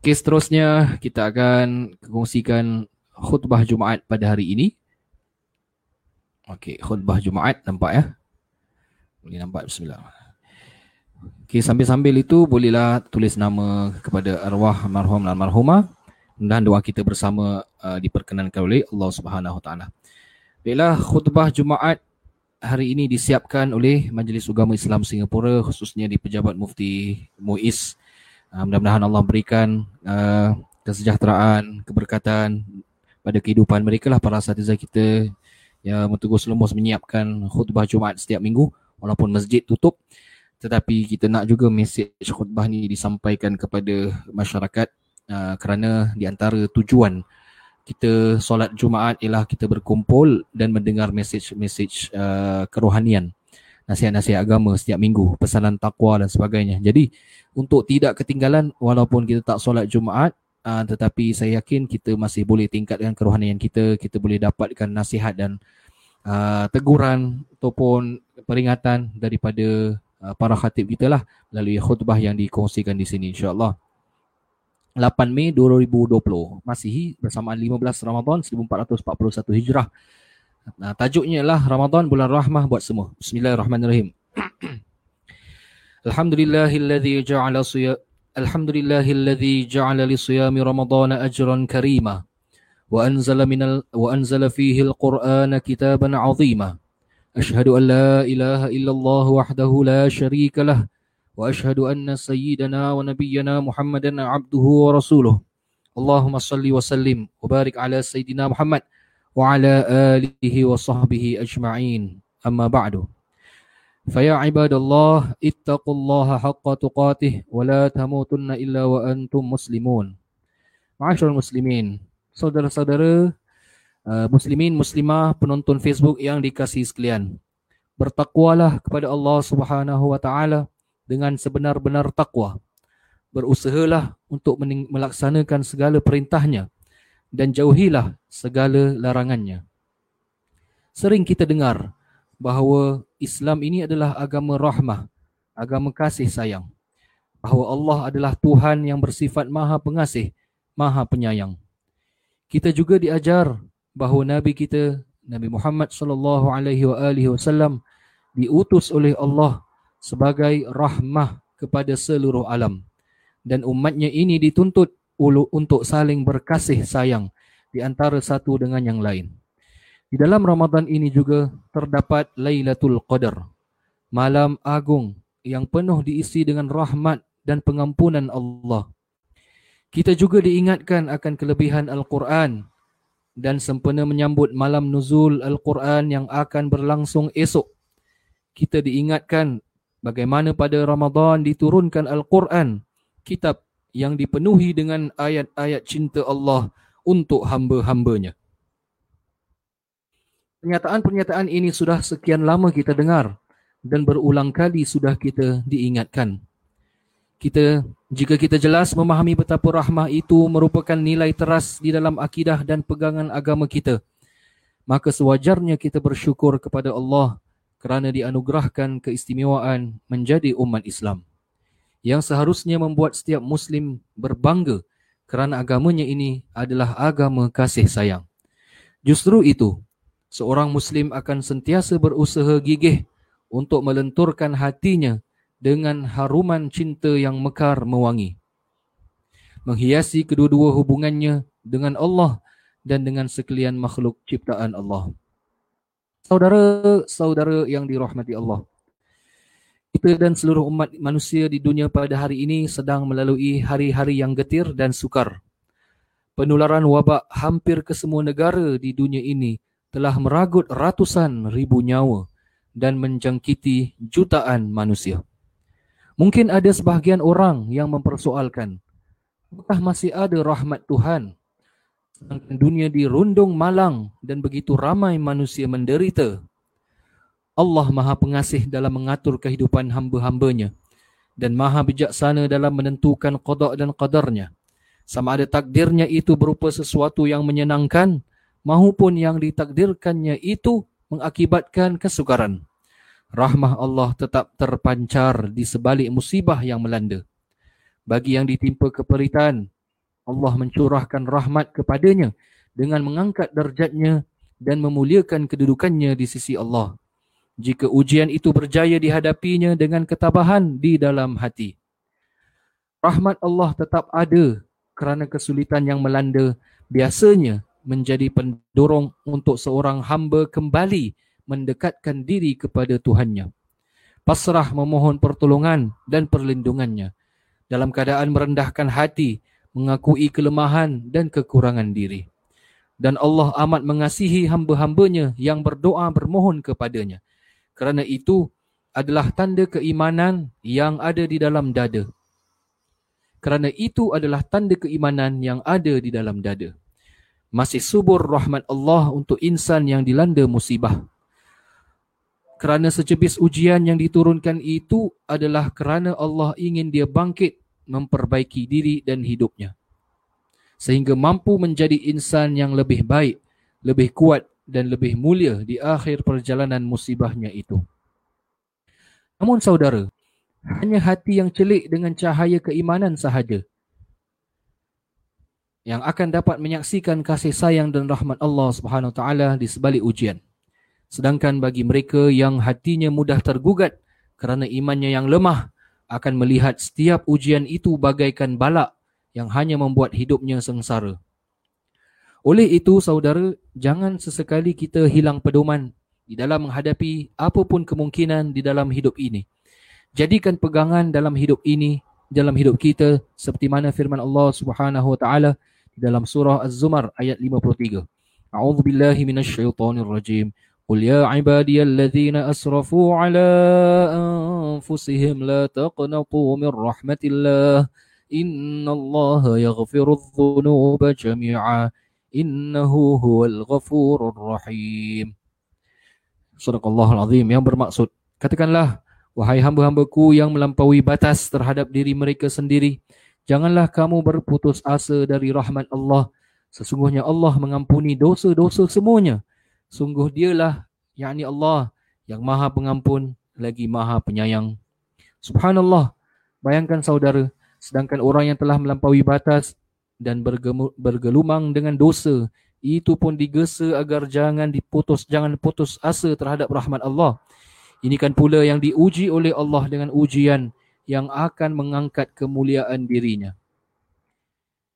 Okey, seterusnya kita akan kongsikan khutbah Jumaat pada hari ini. Okey, khutbah Jumaat nampak ya? Boleh nampak bismillah. Okey, sambil-sambil itu bolehlah tulis nama kepada arwah marhum dan marhumah dan doa kita bersama uh, diperkenankan oleh Allah Subhanahu taala. Baiklah, khutbah Jumaat hari ini disiapkan oleh Majlis Ugama Islam Singapura khususnya di Pejabat Mufti Muiz Uh, mudah-mudahan Allah berikan uh, kesejahteraan, keberkatan pada kehidupan mereka lah para asatiza kita yang mentegus lemus menyiapkan khutbah Jumaat setiap minggu walaupun masjid tutup. Tetapi kita nak juga mesej khutbah ni disampaikan kepada masyarakat uh, kerana di antara tujuan kita solat Jumaat ialah kita berkumpul dan mendengar mesej-mesej uh, kerohanian nasihat-nasihat agama setiap minggu pesanan takwa dan sebagainya. Jadi untuk tidak ketinggalan walaupun kita tak solat Jumaat uh, tetapi saya yakin kita masih boleh tingkatkan kerohanian kita kita boleh dapatkan nasihat dan uh, teguran ataupun peringatan daripada uh, para khatib kita lah melalui khutbah yang dikongsikan di sini insyaallah. 8 Mei 2020 Masihi bersamaan 15 Ramadan 1441 Hijrah Nah, tajuknya ialah Ramadan bulan rahmah buat semua. Bismillahirrahmanirrahim. Alhamdulillahilladzi ja'ala suya Alhamdulillahilladzi ja'ala li siyami Ramadan ajran karima wa anzala min al wa anzala fihi al-Qur'ana kitaban 'azima. Ashhadu an la ilaha illallah wahdahu la sharika lah wa ashhadu anna sayyidana wa nabiyyana Muhammadan 'abduhu wa rasuluh. Allahumma salli wa sallim wa barik ala sayyidina Muhammad وعلى آله وصحبه أجمعين أما بعد فيا عباد الله اتقوا الله حق تقاته ولا تموتن إلا وأنتم مسلمون معاشر المسلمين saudara-saudara uh, muslimin muslimah penonton Facebook yang dikasihi sekalian bertakwalah kepada Allah Subhanahu wa taala dengan sebenar-benar takwa berusahalah untuk melaksanakan segala perintahnya dan jauhilah segala larangannya sering kita dengar bahawa Islam ini adalah agama rahmah, agama kasih sayang. Bahawa Allah adalah Tuhan yang bersifat maha pengasih, maha penyayang. Kita juga diajar bahawa Nabi kita, Nabi Muhammad sallallahu alaihi wasallam diutus oleh Allah sebagai rahmah kepada seluruh alam. Dan umatnya ini dituntut untuk saling berkasih sayang di antara satu dengan yang lain. Di dalam Ramadan ini juga terdapat Lailatul Qadar, malam agung yang penuh diisi dengan rahmat dan pengampunan Allah. Kita juga diingatkan akan kelebihan Al-Quran dan sempena menyambut malam nuzul Al-Quran yang akan berlangsung esok. Kita diingatkan bagaimana pada Ramadan diturunkan Al-Quran, kitab yang dipenuhi dengan ayat-ayat cinta Allah untuk hamba-hambanya. Pernyataan-pernyataan ini sudah sekian lama kita dengar dan berulang kali sudah kita diingatkan. Kita jika kita jelas memahami betapa rahmah itu merupakan nilai teras di dalam akidah dan pegangan agama kita, maka sewajarnya kita bersyukur kepada Allah kerana dianugerahkan keistimewaan menjadi umat Islam yang seharusnya membuat setiap muslim berbangga kerana agamanya ini adalah agama kasih sayang. Justru itu, seorang muslim akan sentiasa berusaha gigih untuk melenturkan hatinya dengan haruman cinta yang mekar mewangi. Menghiasi kedua-dua hubungannya dengan Allah dan dengan sekalian makhluk ciptaan Allah. Saudara-saudara yang dirahmati Allah. Kita dan seluruh umat manusia di dunia pada hari ini sedang melalui hari-hari yang getir dan sukar. Penularan wabak hampir ke semua negara di dunia ini telah meragut ratusan ribu nyawa dan menjangkiti jutaan manusia. Mungkin ada sebahagian orang yang mempersoalkan, apakah masih ada rahmat Tuhan? Dunia dirundung malang dan begitu ramai manusia menderita. Allah maha pengasih dalam mengatur kehidupan hamba-hambanya dan maha bijaksana dalam menentukan qada dan qadarnya. Sama ada takdirnya itu berupa sesuatu yang menyenangkan maupun yang ditakdirkannya itu mengakibatkan kesukaran. Rahmah Allah tetap terpancar di sebalik musibah yang melanda. Bagi yang ditimpa keperitan, Allah mencurahkan rahmat kepadanya dengan mengangkat darjatnya dan memuliakan kedudukannya di sisi Allah. Jika ujian itu berjaya dihadapinya dengan ketabahan di dalam hati. Rahmat Allah tetap ada kerana kesulitan yang melanda biasanya menjadi pendorong untuk seorang hamba kembali mendekatkan diri kepada Tuhannya. Pasrah memohon pertolongan dan perlindungannya dalam keadaan merendahkan hati, mengakui kelemahan dan kekurangan diri. Dan Allah amat mengasihi hamba-hambanya yang berdoa bermohon kepadanya. Kerana itu adalah tanda keimanan yang ada di dalam dada. Kerana itu adalah tanda keimanan yang ada di dalam dada. Masih subur rahmat Allah untuk insan yang dilanda musibah. Kerana secebis ujian yang diturunkan itu adalah kerana Allah ingin dia bangkit memperbaiki diri dan hidupnya sehingga mampu menjadi insan yang lebih baik, lebih kuat dan lebih mulia di akhir perjalanan musibahnya itu. Namun saudara, hanya hati yang celik dengan cahaya keimanan sahaja yang akan dapat menyaksikan kasih sayang dan rahmat Allah Subhanahu taala di sebalik ujian. Sedangkan bagi mereka yang hatinya mudah tergugat kerana imannya yang lemah akan melihat setiap ujian itu bagaikan balak yang hanya membuat hidupnya sengsara. Oleh itu saudara, jangan sesekali kita hilang pedoman di dalam menghadapi apapun kemungkinan di dalam hidup ini. Jadikan pegangan dalam hidup ini, dalam hidup kita seperti mana firman Allah Subhanahu wa taala dalam surah Az-Zumar ayat 53. A'udzu billahi minasyaitonir rajim. Qul ya 'ibadiyalladzina asrafu 'ala anfusihim la taqnatu min rahmatillah. Innallaha yaghfirudz dzunuba jami'a innahu huwal ghafurur rahim. Surah azim. Yang bermaksud katakanlah wahai hamba-hambaku yang melampaui batas terhadap diri mereka sendiri janganlah kamu berputus asa dari rahmat Allah. Sesungguhnya Allah mengampuni dosa-dosa semuanya. Sungguh dialah yakni Allah yang Maha Pengampun lagi Maha Penyayang. Subhanallah. Bayangkan saudara sedangkan orang yang telah melampaui batas dan bergelumang dengan dosa, itu pun digesa agar jangan diputus, jangan putus asa terhadap rahmat Allah. Ini kan pula yang diuji oleh Allah dengan ujian yang akan mengangkat kemuliaan dirinya.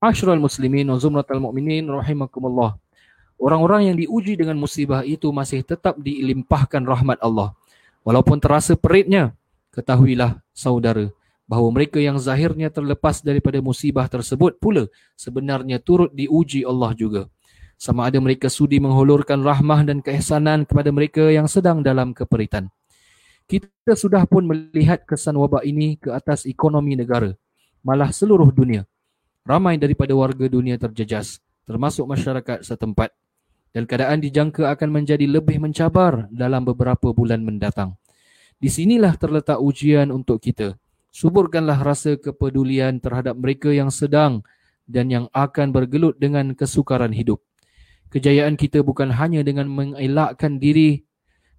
Ashrul muslimin wa zumratul mu'minin rahimakumullah. Orang-orang yang diuji dengan musibah itu masih tetap dilimpahkan rahmat Allah. Walaupun terasa peritnya, ketahuilah saudara, bahawa mereka yang zahirnya terlepas daripada musibah tersebut pula sebenarnya turut diuji Allah juga. Sama ada mereka sudi menghulurkan rahmah dan keihsanan kepada mereka yang sedang dalam keperitan. Kita sudah pun melihat kesan wabak ini ke atas ekonomi negara, malah seluruh dunia. Ramai daripada warga dunia terjejas, termasuk masyarakat setempat. Dan keadaan dijangka akan menjadi lebih mencabar dalam beberapa bulan mendatang. Di sinilah terletak ujian untuk kita Suburkanlah rasa kepedulian terhadap mereka yang sedang dan yang akan bergelut dengan kesukaran hidup. Kejayaan kita bukan hanya dengan mengelakkan diri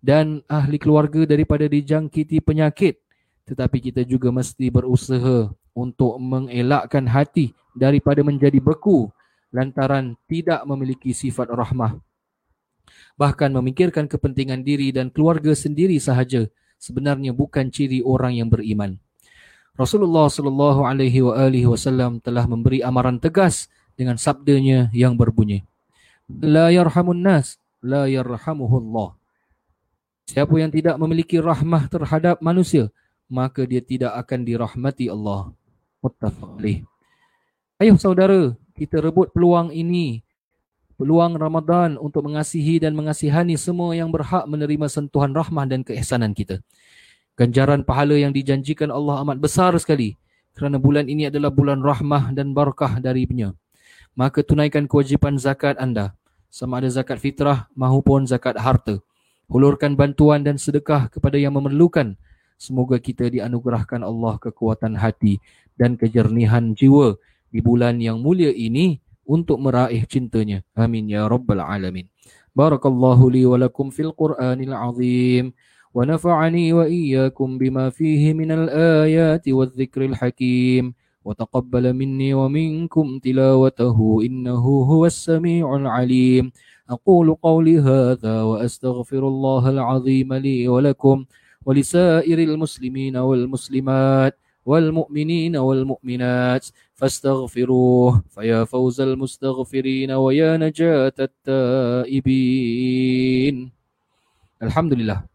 dan ahli keluarga daripada dijangkiti penyakit, tetapi kita juga mesti berusaha untuk mengelakkan hati daripada menjadi beku lantaran tidak memiliki sifat rahmah. Bahkan memikirkan kepentingan diri dan keluarga sendiri sahaja sebenarnya bukan ciri orang yang beriman. Rasulullah sallallahu alaihi wa alihi wasallam telah memberi amaran tegas dengan sabdanya yang berbunyi. La yarhamun nas la yarhamuhullah. Siapa yang tidak memiliki rahmah terhadap manusia maka dia tidak akan dirahmati Allah. Muttafaq alaih. Ayuh saudara kita rebut peluang ini peluang Ramadan untuk mengasihi dan mengasihani semua yang berhak menerima sentuhan rahmah dan keihsanan kita ganjaran pahala yang dijanjikan Allah amat besar sekali kerana bulan ini adalah bulan rahmah dan barakah darinya. Maka tunaikan kewajipan zakat anda sama ada zakat fitrah maupun zakat harta. Hulurkan bantuan dan sedekah kepada yang memerlukan. Semoga kita dianugerahkan Allah kekuatan hati dan kejernihan jiwa di bulan yang mulia ini untuk meraih cintanya. Amin ya rabbal alamin. Barakallahu li wa lakum fil Qur'anil azim. ونفعني وإياكم بما فيه من الآيات والذكر الحكيم. وتقبل مني ومنكم تلاوته إنه هو السميع العليم. أقول قولي هذا وأستغفر الله العظيم لي ولكم ولسائر المسلمين والمسلمات والمؤمنين والمؤمنات فاستغفروه. فيا فوز المستغفرين ويا نجاة التائبين. الحمد لله.